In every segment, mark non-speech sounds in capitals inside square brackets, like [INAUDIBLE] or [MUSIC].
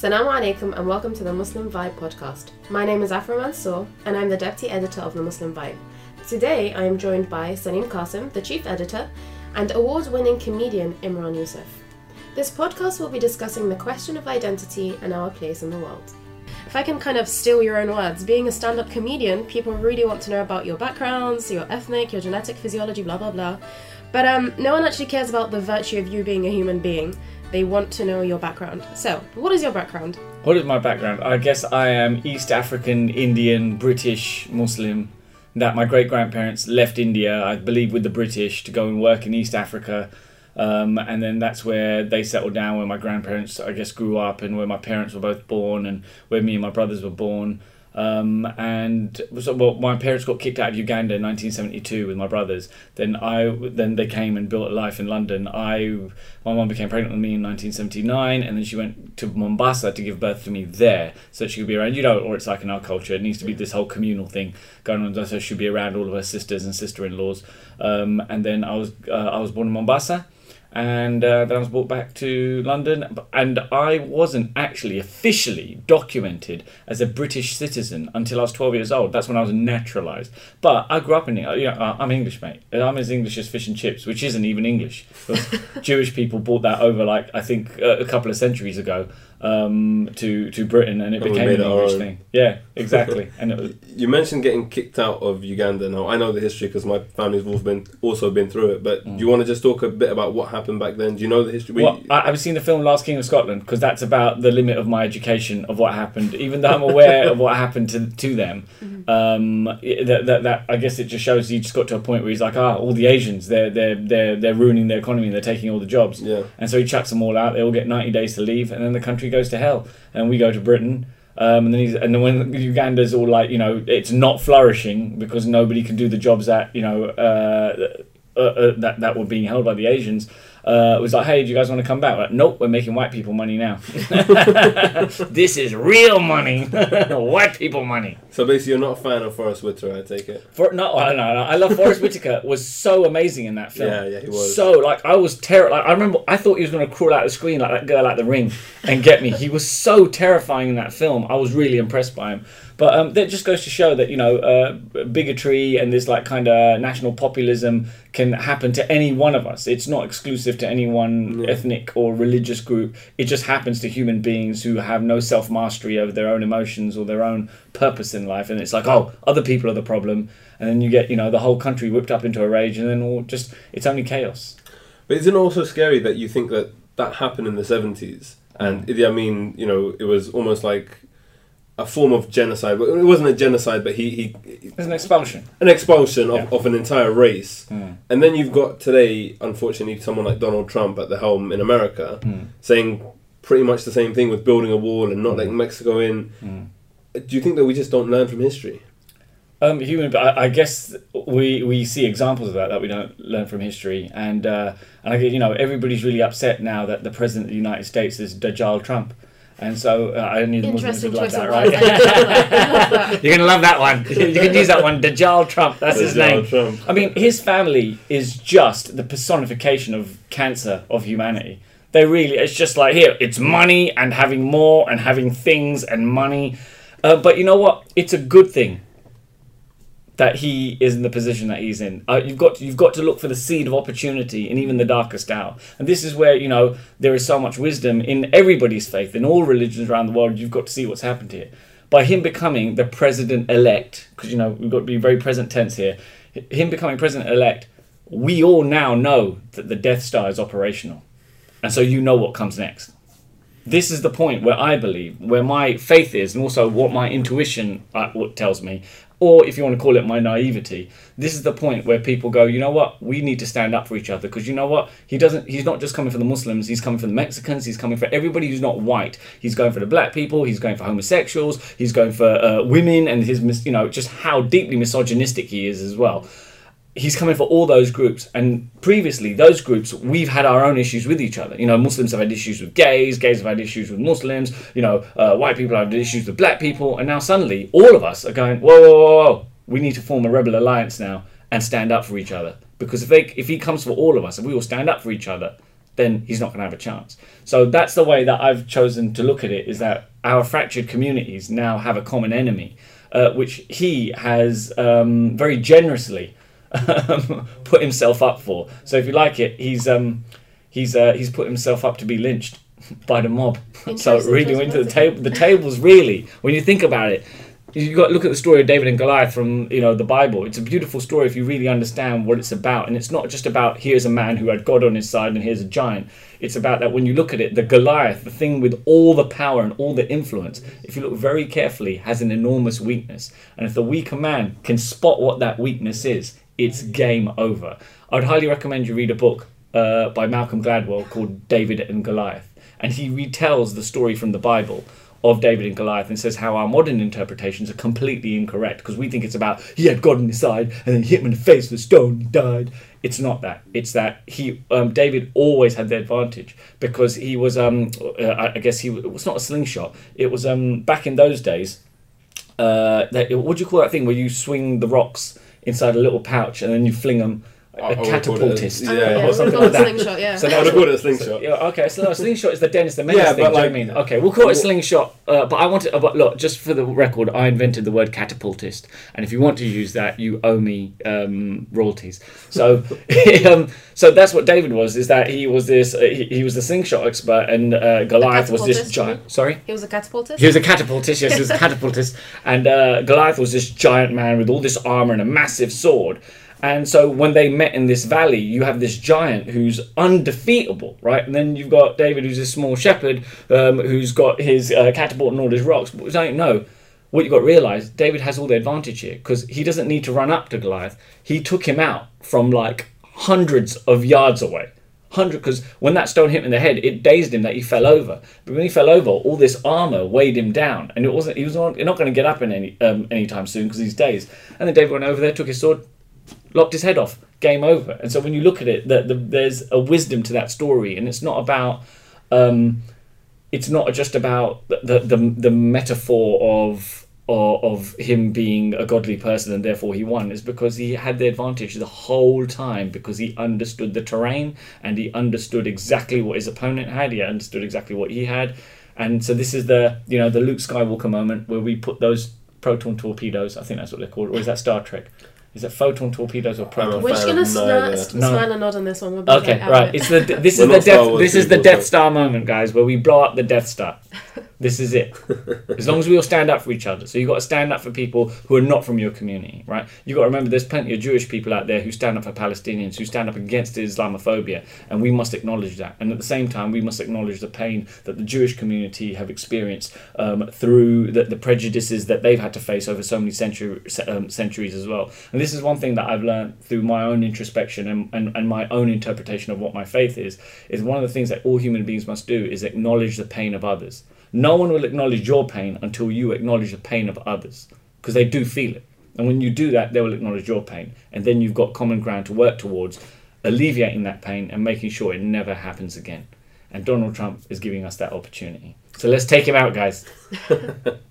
Assalamu alaikum and welcome to the Muslim Vibe podcast. My name is Afra Mansour and I'm the deputy editor of the Muslim Vibe. Today I am joined by Salim Qasim, the chief editor, and award winning comedian Imran Yusuf. This podcast will be discussing the question of identity and our place in the world. If I can kind of steal your own words, being a stand up comedian, people really want to know about your backgrounds, your ethnic, your genetic physiology, blah blah blah. But um, no one actually cares about the virtue of you being a human being. They want to know your background. So, what is your background? What is my background? I guess I am East African, Indian, British, Muslim. That my great grandparents left India, I believe, with the British to go and work in East Africa. Um, and then that's where they settled down, where my grandparents, I guess, grew up, and where my parents were both born, and where me and my brothers were born. Um, and so, well, my parents got kicked out of Uganda in 1972 with my brothers. Then I, then they came and built a life in London. I, my mum became pregnant with me in 1979, and then she went to Mombasa to give birth to me there, so she could be around. You know, or it's like in our culture, it needs to be this whole communal thing going on. So she would be around all of her sisters and sister-in-laws. Um, and then I was, uh, I was born in Mombasa and uh, then I was brought back to London. And I wasn't actually officially documented as a British citizen until I was 12 years old. That's when I was naturalised. But I grew up in, you know, I'm English, mate. I'm as English as fish and chips, which isn't even English. [LAUGHS] Jewish people brought that over, like, I think a couple of centuries ago um, to to Britain, and it and became an English thing. Yeah, exactly. [LAUGHS] and was, you mentioned getting kicked out of Uganda. Now I know the history because my family's all been also been through it. But mm. do you want to just talk a bit about what happened back then? Do you know the history? Well, I, have seen the film Last King of Scotland because that's about the limit of my education of what happened. Even though I'm aware of what happened to to them, mm-hmm. um, that, that that I guess it just shows he just got to a point where he's like, ah, all the Asians, they're they're they're they're ruining their economy and they're taking all the jobs. Yeah. And so he chucks them all out. They all get 90 days to leave, and then the country goes to hell, and we go to Britain. Um, and then he's, and then when Uganda's all like, you know, it's not flourishing because nobody can do the jobs that you know uh, uh, uh, that that were being held by the Asians uh, was like, "Hey, do you guys want to come back?" Like, nope, we're making white people money now. [LAUGHS] this is real money, [LAUGHS] white people money. So basically, you're not a fan of Forest Whitaker, I take it. For no, no, no, I love Forest Whitaker. Was so amazing in that film. Yeah, yeah, he was. So like, I was terrified. Like, I remember, I thought he was going to crawl out the screen like that girl at the ring and get me. He was so terrifying in that film. I was really impressed by him. But um, that just goes to show that you know uh, bigotry and this like kind of national populism can happen to any one of us. It's not exclusive to any one yeah. ethnic or religious group. It just happens to human beings who have no self mastery over their own emotions or their own purpose in life. And it's like, oh, other people are the problem. And then you get you know the whole country whipped up into a rage, and then all just it's only chaos. But isn't it also scary that you think that that happened in the seventies? And. I mean, you know, it was almost like a form of genocide. But it wasn't a genocide, but he he. It was an expulsion. An expulsion of, yeah. of an entire race, mm. and then you've got today, unfortunately, someone like Donald Trump at the helm in America, mm. saying pretty much the same thing with building a wall and not mm. letting Mexico in. Hmm. Do you think that we just don't learn from history? Um, human, I, I guess we we see examples of that that we don't learn from history, and uh, and I you know everybody's really upset now that the president of the United States is Dajjal Trump. And so uh, I knew the Muslims would like that, right? [LAUGHS] [LAUGHS] You're gonna love that one. [LAUGHS] You can use that one. Dajjal Trump. That's Dajjal his name. Trump. I mean, his family is just the personification of cancer of humanity. They really. It's just like here. It's money and having more and having things and money. Uh, but you know what? It's a good thing that he is in the position that he's in. Uh, you've got to, you've got to look for the seed of opportunity in even the darkest hour, and this is where you know there is so much wisdom in everybody's faith in all religions around the world. You've got to see what's happened here by him becoming the president elect, because you know we've got to be very present tense here. Him becoming president elect, we all now know that the Death Star is operational, and so you know what comes next. This is the point where I believe, where my faith is, and also what my intuition uh, tells me, or if you want to call it my naivety this is the point where people go you know what? We need to stand up for each other. Because you know what? He doesn't he's not just coming for the muslims he's coming for the mexicans he's coming for everybody who's not white. He's going for the black people he's going for homosexuals he's going for uh, women and his you know just how deeply misogynistic he is as well he's coming for all those groups. And previously those groups we've had our own issues with each other. You know muslims have had issues with gays gays have had issues with muslims. You know uh, white people have had issues with black people. And now suddenly all of us are going whoa, whoa, whoa, whoa we need to form a rebel alliance now and stand up for each other. Because if they if he comes for all of us and we all stand up for each other then he's not going to have a chance. So that's the way that I've chosen to look at it. Is that our fractured communities now have a common enemy, uh, which he has um, very generously um, [LAUGHS] put himself up for. So if you like it, he's um, he's uh, he's put himself up to be lynched [LAUGHS] by the mob. [LAUGHS] so really went to the table. The tables really, when you think about it, you got to look at the story of David and Goliath from you know the Bible. It's a beautiful story if you really understand what it's about, and it's not just about here's a man who had God on his side and here's a giant. It's about that when you look at it, the Goliath, the thing with all the power and all the influence, if you look very carefully, has an enormous weakness, and if the weaker man can spot what that weakness is, it's game over. I'd highly recommend you read a book uh, by Malcolm Gladwell called David and Goliath, and he retells the story from the Bible of David and Goliath and says how our modern interpretations are completely incorrect because we think it's about he had God on his side and then he hit him in the face with a stone and died. It's not that. It's that he um, David always had the advantage because he was um uh, I I guess he was not a slingshot. It was um back in those days. Uh, that, what do you call that thing where you swing the rocks inside a little pouch and then you fling them? I- A I would call it a- catapultist, yeah, Oh, yeah, or we'll something call like it that. slingshot, yeah. So I that would was have called it a slingshot. yeah, okay, so no, slingshot is the Dennis the Menace Yeah, thing. but do you like- what I mean? Okay, we'll call it What- slingshot. Uh, but I wanted, uh, but look, just for the record, I invented the word catapultist, and if you want to use that, you owe me um, royalties. So, [LAUGHS] um, so that's what David was. Is that he was this? Uh, he, he was the slingshot expert, and uh, Goliath was this giant. Sorry. He was a catapultist. He was a catapultist, yes, he was a [LAUGHS] catapultist. And uh, Goliath was this giant man with all this armor and a massive sword. And so when they met in this valley, you have this giant who's undefeatable, right? And then you've got David, who's a small shepherd, um, who's got his uh, catapult and all his rocks. But don't know. What you've got to realize, David has all the advantage here because he doesn't need to run up to Goliath. He took him out from like hundreds of yards away hundred because when that stone hit him in the head, it dazed him that he fell over. But when he fell over, all this armor weighed him down, and it wasn't. He was not, not going to get up in any um, anytime soon because he's dazed. And then David went over there, took his sword, lopped his head off. Game over. And so when you look at it, the, the, there's a wisdom to that story, and it's not about. Um, it's not just about the the, the, metaphor of of of him being a godly person and therefore he won is because he had the advantage the whole time because he understood the terrain and he understood exactly what his opponent had he understood exactly what he had and so this is the you know the Luke Skywalker moment where we put those proton torpedoes I think that's what they're called or is that Star Trek is it photon torpedoes or proton a We're just gonna of sna- No. smile and nod on this one. We'll Okay, like, right. it. It's the this is the Death this is the Death Star moment, guys, where we blow up the Death Star. [LAUGHS] This is it. As long as we all stand up for each other. So you've got to stand up for people who are not from your community, right? You've got to remember there's plenty of Jewish people out there who stand up for Palestinians, who stand up against Islamophobia, and we must acknowledge that. And at the same time, we must acknowledge the pain that the Jewish community have experienced um, through the, the prejudices that they've had to face over so many century, um, centuries as well. And this is one thing that I've learned through my own introspection and, and, and my own interpretation of what my faith is. Is one of the things that all human beings must do is acknowledge the pain of others. No one will acknowledge your pain until you acknowledge the pain of others because they do feel it. And when you do that, they will acknowledge your pain. And then you've got common ground to work towards alleviating that pain and making sure it never happens again. And Donald Trump is giving us that opportunity. So let's take him out, guys. [LAUGHS]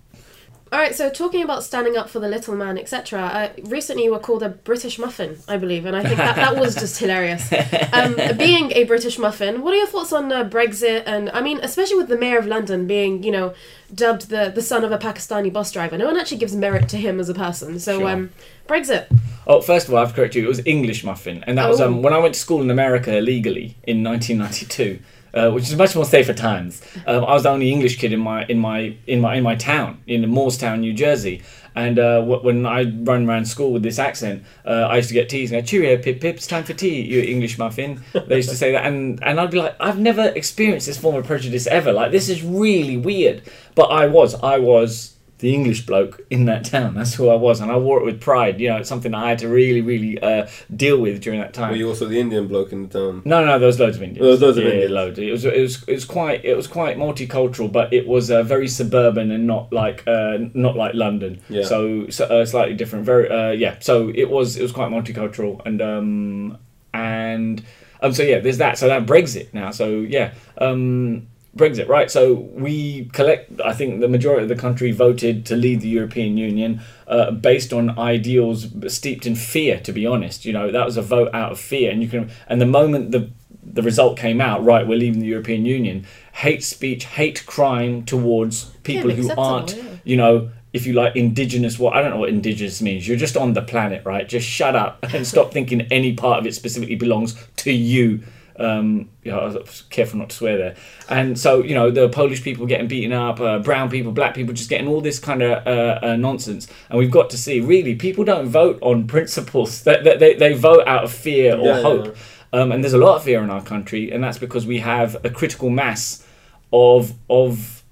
All right, so talking about standing up for the little man, etc. Uh, recently, you were called a British muffin, I believe, and I think that, that was just [LAUGHS] hilarious. Um, being a British muffin, what are your thoughts on uh, Brexit? And I mean, especially with the mayor of London being, you know, dubbed the the son of a Pakistani bus driver. No one actually gives merit to him as a person. So, Sure. um, Brexit. Oh, first of all, I've corrected you. It was English muffin, and that was Oh. um, when I went to school in America illegally in 1992, uh, which is much more safer times. Um, I was the only English kid in my in my in my in my town in Moorestown, New Jersey. And uh, when I run around school with this accent, uh, I used to get teased. Go, Cheerio, Pip Pip, it's time for tea, you English muffin. They used to say that, and and I'd be like, I've never experienced this form of prejudice ever. Like this is really weird. But I was, I was the English bloke in that town. That's who I was, and I wore it with pride. You know, it's something I had to really, really uh, deal with during that time. Were you also the Indian bloke in the town? No, no, there was loads of Indians. There was loads of yeah, Indians. loads. It was, it was, it was quite, it was quite multicultural, but it was uh, very suburban and not like, uh, not like London. Yeah. So, so uh, slightly different. Very, uh, yeah. So it was, it was quite multicultural, and um, and um, so yeah, there's that. So that Brexit now. So yeah, um, Brexit, right? So we collect. I think the majority of the country voted to leave the European Union uh, based on ideals steeped in fear. To be honest, you know that was a vote out of fear, and you can. And the moment the the result came out, right, we're leaving the European Union, hate speech, hate crime towards people who aren't, yeah. you know, if you like indigenous what I don't know what indigenous means. You're just on the planet, right? Just shut up [LAUGHS] and stop thinking any part of it specifically belongs to you. Um, you know, I was careful not to swear there. And so, you know, the Polish people getting beaten up, uh, brown people, black people, just getting all this kind of uh, uh, nonsense. And we've got to see, really, people don't vote on [LAUGHS] principles. They, they, they, they vote out of fear or Yeah, yeah, hope. Um, and there's a lot of fear in our country, and that's because we have a critical mass of of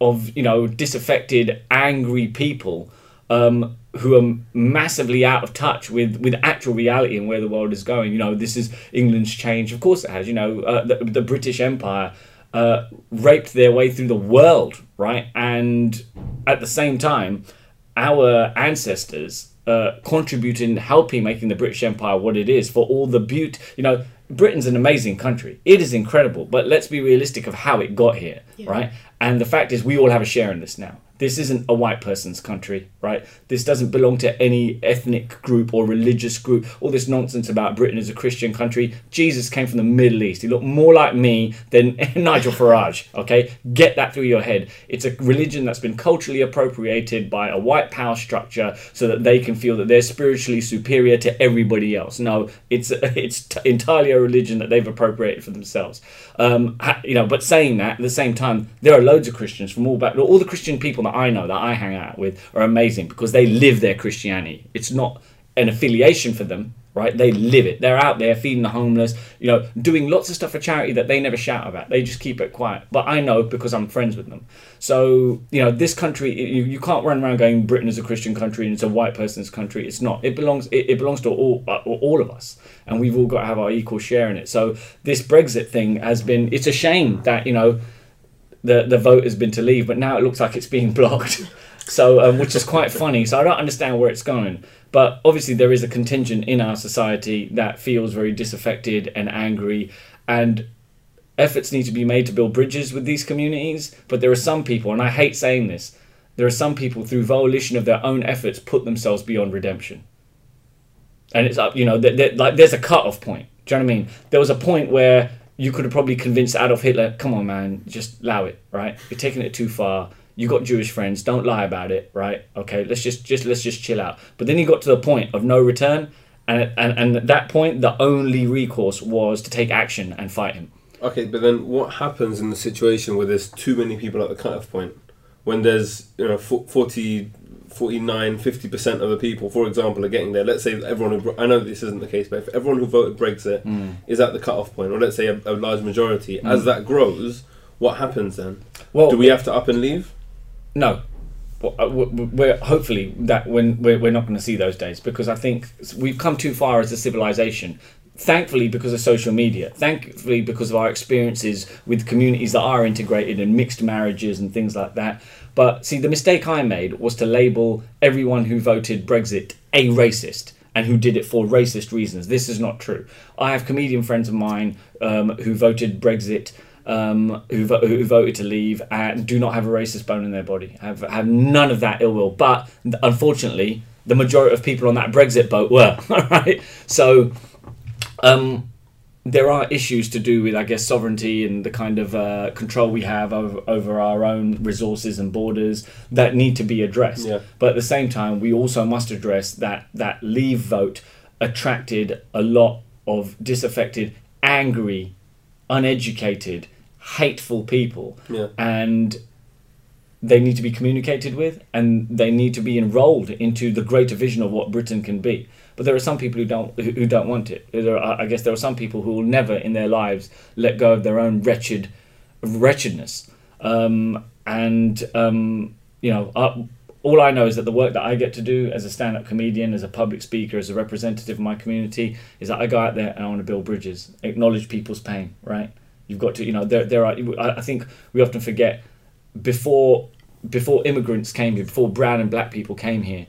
of you know disaffected, angry people um, who are massively out of touch with with actual reality and where the world is going. You know, this is England's change. Of course, it has. You know, uh, the, the British Empire. Uh, raped their way through the world, right? And at the same time, our ancestors uh, contributing, helping making the British Empire what it is for all the beauty. You know, Britain's an amazing country. It is incredible, but let's be realistic of how it got here, right? And the fact is, we all have a share in this now. This isn't a white person's country, right? This doesn't belong to any ethnic group or religious group. All this nonsense about Britain as a Christian country. Jesus came from the Middle East. He looked more like me than [LAUGHS] Nigel Farage, okay? Get that through your head. It's a religion that's been culturally appropriated by a white power structure so that they can feel that they're spiritually superior to everybody else. No, it's [LAUGHS] it's t- entirely a religion that they've appropriated for themselves. Um, you know, but saying that at the same time, there are loads of Christians from all back. All the Christian people that I know that I hang out with are amazing because they live their Christianity. It's not an affiliation for them, right? They live it. They're out there feeding the homeless, you know, doing lots of stuff for charity that they never shout about. They just keep it quiet. But I know because I'm friends with them. So, you know, this country, you, you can't run around going Britain is a Christian country and it's a white person's country. It's not. It belongs. It, it belongs to all uh, all of us, and we've all got to have our equal share in it. So this Brexit thing has been. It's a shame that you know the the vote has been to leave, but now it looks like it's being [LAUGHS] blocked. So, um, which is quite funny. So I don't understand where it's going. But obviously, there is a contingent in our society that feels very disaffected and angry, and efforts need to be made to build bridges with these communities. But there are some people, and I hate saying this, there are some people through volition of their own efforts put themselves beyond redemption. And it's up, you know, th- th- like there's a cut-off point. Do you know what I mean? There was a point where you could have probably convinced Adolf Hitler, come on, man, just allow it, right? You're taking it too far. You got Jewish friends, don't lie about it, right? Okay, let's just just let's just chill out. But then he got to the point of no return, and and, and at that point, the only recourse was to take action and fight him. Okay, but then what happens in the situation where there's too many people at the cutoff point? When there's, you know, 40, 49, 50% of the people, for example, are getting there. Let's say everyone who, I know this isn't the case, but if everyone who voted Brexit is at the cutoff point, or let's say a, a large majority, as that grows, what happens then? Well, Do we have to up and leave? No. Uh, We're hopefully that when we're, we're not going to see those days because I think we've come too far as a civilization. Thankfully, because of social media. Thankfully, because of our experiences with communities that are integrated and mixed marriages and things like that. But see, the mistake I made was to label everyone who voted Brexit a racist and who did it for racist reasons. This is not true. I have comedian friends of mine um, who voted Brexit um, who, vo- who voted to leave and do not have a racist bone in their body, have have none of that ill will. But unfortunately, the majority of people on that Brexit boat were. [LAUGHS] right? So um, there are issues to do with, I guess, sovereignty and the kind of uh, control we have over, over our own resources and borders that need to be addressed. Yeah. But at the same time, we also must address that that leave vote attracted a lot of disaffected, angry, uneducated, hateful people. Yeah. And they need to be communicated with and they need to be enrolled into the greater vision of what Britain can be. But there are some people who don't who don't want it. There are, I guess there are some people who will never in their lives let go of their own wretched wretchedness. Um, and um, you know, uh, all I know is that the work that I get to do as a stand-up comedian, as a public speaker, as a representative of my community, is that I go out there and I want to build bridges, acknowledge people's pain. Right? You've got to, you know, there there are. I I think we often forget before before immigrants came here, before brown and black people came here,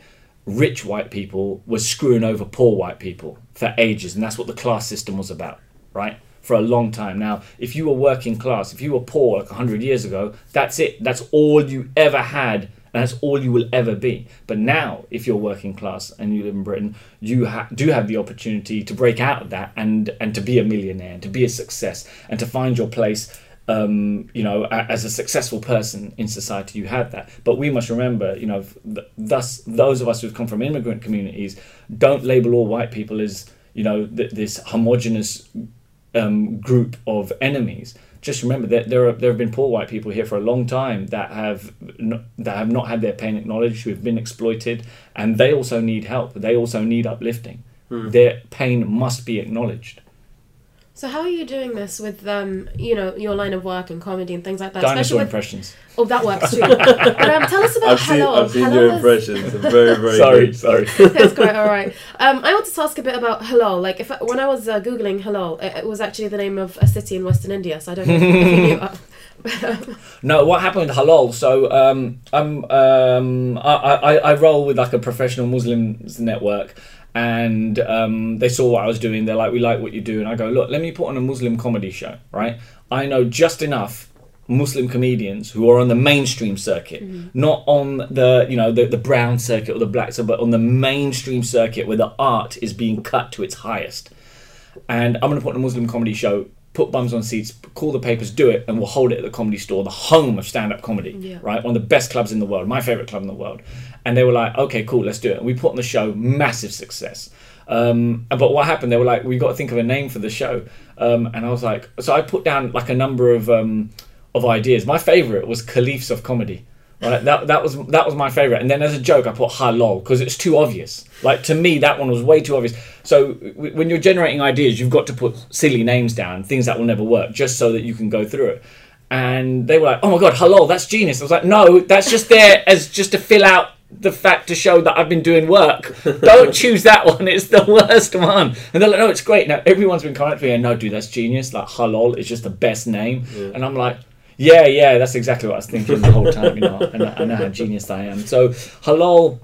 rich white people were screwing over poor white people for ages, and that's what the class system was about, right? For a long time. Now, if you were working class, if you were poor like 100 years ago, that's it. That's all you ever had and that's all you will ever be. But now, if you're working class and you live in Britain, you ha- do have the opportunity to break out of that and and to be a millionaire, and to be a success, and to find your place. Um, you know, as a successful person in society, you have that. But we must remember, you know, th- thus those of us who've come from immigrant communities don't label all white people as you know th- this homogenous um, group of enemies. Just remember that there are there have been poor white people here for a long time that have n- that have not had their pain acknowledged, who have been exploited, and they also need help. They also need uplifting. Their pain must be acknowledged. So how are you doing this with um, you know, your line of work and comedy and things like that? Dinosaur with impressions. oh, that works too. [LAUGHS] but um, tell us about I've seen, I've seen Hello your is- impressions. They're very, very sorry, [LAUGHS] good. sorry. [LAUGHS] That's great. All right. Um, I wanted to ask a bit about Halal. Like, if I, when I was uh, googling Halal, it, it was actually the name of a city in Western India. So I don't know if you knew that. No, what happened with halal? So um, I'm um, I, I, I roll with like a professional Muslims network, and um, they saw what I was doing. They're like, "We like what you do," and I go, "Look, let me put on a Muslim comedy show." Right? I know just enough Muslim comedians who are on the mainstream circuit, not on the you know the, the brown circuit or the black circuit, but on the mainstream circuit where the art is being cut to its highest and I'm going to put on a Muslim comedy show, put bums on seats, call the papers, do it, and we'll hold it at the comedy store, the home of stand-up comedy, Yeah. right? One of the best clubs in the world, my favorite club in the world. And they were like, okay, cool, let's do it. And we put on the show, massive success. Um, but what happened? They were like, we've got to think of a name for the show. Um, and I was like, so I put down like a number of um, of ideas. My favorite was Caliphs of Comedy. Right, that that was that was my favorite, and then as a joke, I put halal because it's too obvious. Like to me, that one was way too obvious. So w- when you're generating ideas, you've got to put silly names down, things that will never work, just so that you can go through it. And they were like, "Oh my god, halal, that's genius!" I was like, "No, that's just there as just to fill out the fact to show that I've been doing work. Don't [LAUGHS] choose that one; it's the worst one." And they're like, "No, it's great." Now everyone's been coming up to me and, "No, dude, that's genius. Like halal is just the best name." And I'm like. Yeah, yeah, that's exactly what I was thinking the whole time. You know, and I, know how genius I am. So, halal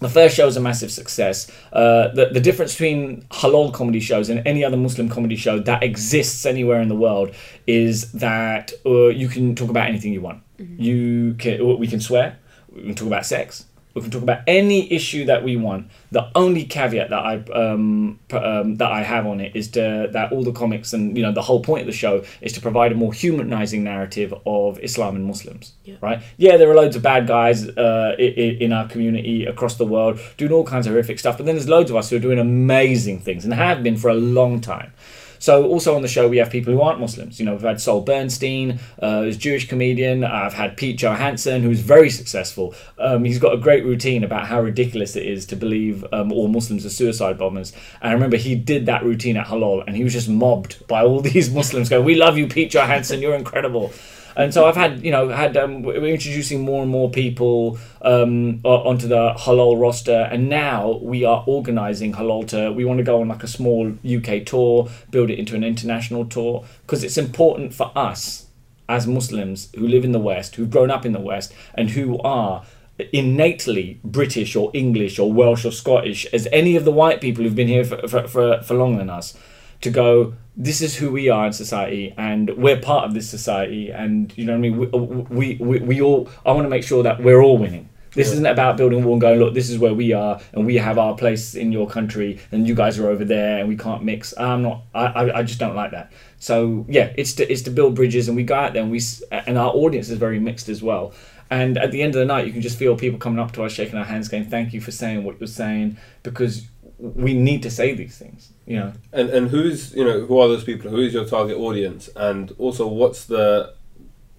the first show is a massive success. Uh, the, the difference between halal comedy shows and any other Muslim comedy show that exists anywhere in the world is that uh, you can talk about anything you want. You can, we can swear. We can talk about sex. We can talk about any issue that we want. The only caveat that I um, um, that I have on it is to, that all the comics and you know the whole point of the show is to provide a more humanizing narrative of Islam and Muslims. Yeah. Right? Yeah, there are loads of bad guys uh, in our community across the world doing all kinds of horrific stuff, but then there's loads of us who are doing amazing things and have been for a long time. So also on the show we have people who aren't Muslims. You know, we've had Sol Bernstein, uh, who's a Jewish comedian. I've had Pete Johansson, who's very successful. Um, he's got a great routine about how ridiculous it is to believe um, all Muslims are suicide bombers. And I remember he did that routine at Halal, and he was just mobbed by all [LAUGHS] these Muslims going, "We love you, Pete Johansson. You're incredible." And so I've had, you know, had um, we're introducing more and more people um, onto the halal roster, and now we are organising halal to. We want to go on like a small UK tour, build it into an international tour, because it's important for us as Muslims who live in the West, who've grown up in the West, and who are innately British or English or Welsh or Scottish as any of the white people who've been here for, for, for, for longer than us to go this is who we are in society and we're part of this society and you know what I mean? We, we, we, we all I want to make sure that we're all winning. This Yeah. isn't about building a wall and going look this is where we are and we have our place in your country and you guys are over there and we can't mix. I'm not I, I, I just don't like that. So yeah it's to, it's to build bridges and we go out there and we and our audience is very mixed as well. And at the end of the night, you can just feel people coming up to us, shaking our hands, going, "Thank you for saying what you're saying," because we need to say these things. You know, And and who's you know who are those people? Who is your target audience? And also, what's the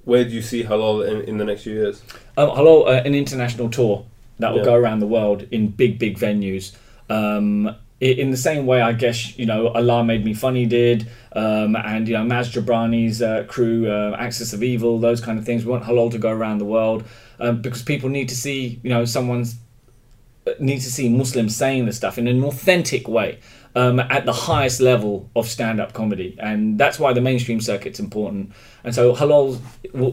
where do you see halal in, in the next few years? um, hello, uh, an international tour that will Yeah. go around the world in big, big venues. Um, in the same way, I guess you know, Allah Made Me Funny did, um, and you know, Maz Jobrani's uh, crew, uh, Axis of Evil, those kind of things. We want halal to go around the world um, because people need to see, you know, someone's need to see Muslims saying this stuff in an authentic way um, at the highest level of stand-up comedy, and that's why the mainstream circuit's important. And so Halal,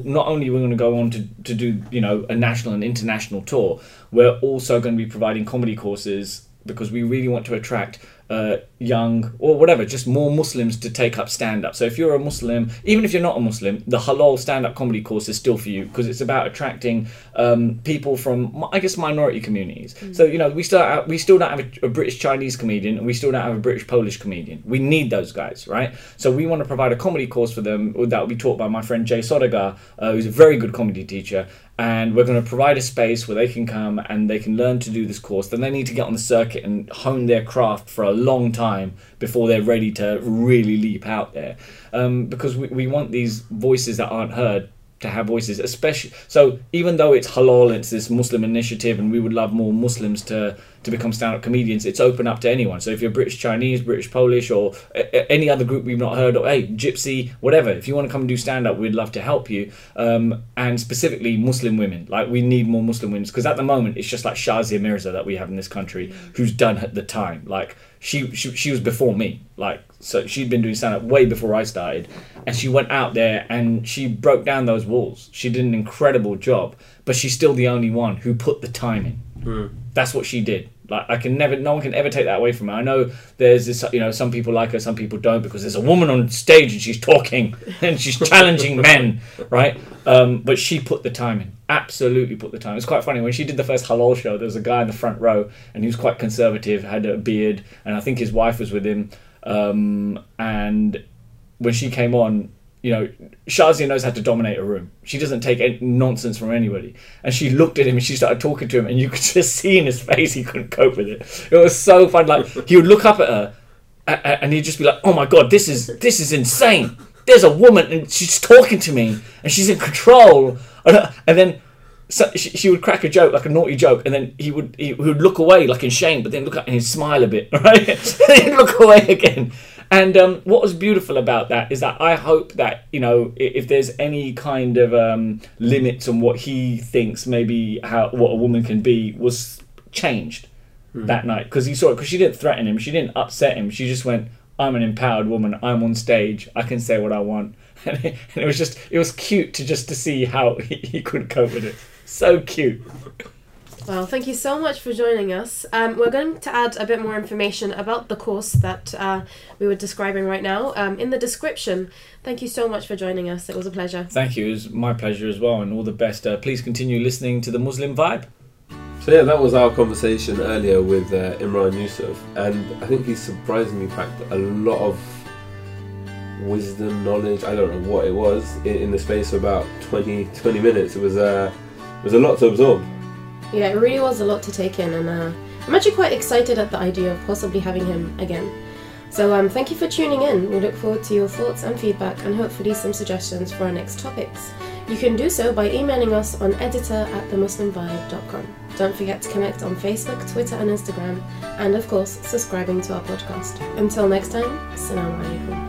not only we're going to go on to, to do you know a national and international tour, we're also going to be providing comedy courses because we really want to attract uh, young or whatever, just more Muslims to take up stand up. So if you're a Muslim, even if you're not a Muslim, the halal stand up comedy course is still for you because it's about attracting um, people from, I guess, minority communities. So you know, we still we still don't have a, a British Chinese comedian, and we still don't have a British Polish comedian. We need those guys, right? So we want to provide a comedy course for them that will be taught by my friend Jay Sodagar, uh, who's a very good comedy teacher and we're going to provide a space where they can come and they can learn to do this course. Then they need to get on the circuit and hone their craft for a long time before they're ready to really leap out there. Um, because we, we want these voices that aren't heard to have voices, especially. So even though it's halal, it's this Muslim initiative, and we would love more Muslims to to become stand-up comedians. It's open up to anyone. So if you're British Chinese, British Polish, or a- any other group we've not heard of, hey, Gypsy, whatever. If you want to come and do stand-up, we'd love to help you. Um, and specifically Muslim women, like we need more Muslim women because at the moment it's just like Shazia Mirza that we have in this country, who's done at the time. Like she, she she was before me. Like so she'd been doing stand up way before I started, and she went out there and she broke down those walls. She did an incredible job, but she's still the only one who put the time in. That's what she did. Like I can never, no one can ever take that away from her. I know there's this, you know, some people like her, some people don't because there's a woman on stage and she's talking [LAUGHS] and she's challenging [LAUGHS] men, right? Um, but she put the time in, absolutely put the time. It's quite funny when she did the first halal show. There was a guy in the front row and he was quite conservative, had a beard, and I think his wife was with him. Um, and when she came on, you know, Shazia knows how to dominate a room. She doesn't take nonsense from anybody. And she looked at him and she started talking to him, and you could [LAUGHS] just see in his face he couldn't cope with it. It was so fun. Like he would look up at her, and he'd just be like, "Oh my god, this is this is insane. There's a woman and she's talking to me, and she's in control." And, and then so she, she would crack a joke, like a naughty joke, and then he would he would look away like in shame, but then look up and he'd smile a bit, [LAUGHS] right? and [LAUGHS] he'd look away again. And um, what was beautiful about that is that I hope that you know if there's any kind of um, limits on what he thinks maybe how what a woman can be was changed that night because he saw it because she didn't threaten him, she didn't upset him, she just went, "I'm an empowered woman. I'm on stage. I can say what I want." [LAUGHS] And it, and it was just it was cute to just to see how he, [LAUGHS] he could cope with it. So cute. Well, thank you so much for joining us. Um, we're going to add a bit more information about the course that uh, we were describing right now um, in the description. Thank you so much for joining us. It was a pleasure. Thank you. It was my pleasure as well, and all the best. Uh, please continue listening to the Muslim Vibe. So yeah, that was our conversation earlier with uh, Imran Yusuf, and I think he surprisingly packed a lot of wisdom, knowledge. I don't know what it was in, in the space of about 20, 20 minutes. It was uh, it was a lot to absorb. Yeah, it really was a lot to take in, and uh, I'm actually quite excited at the idea of possibly having him again. So, um, thank you for tuning in. We look forward to your thoughts and feedback, and hopefully some suggestions for our next topics. You can do so by emailing us on editor at themuslimvibe.com. Don't forget to connect on Facebook, Twitter, and Instagram, and of course, subscribing to our podcast. Until next time, Assalamu alaikum.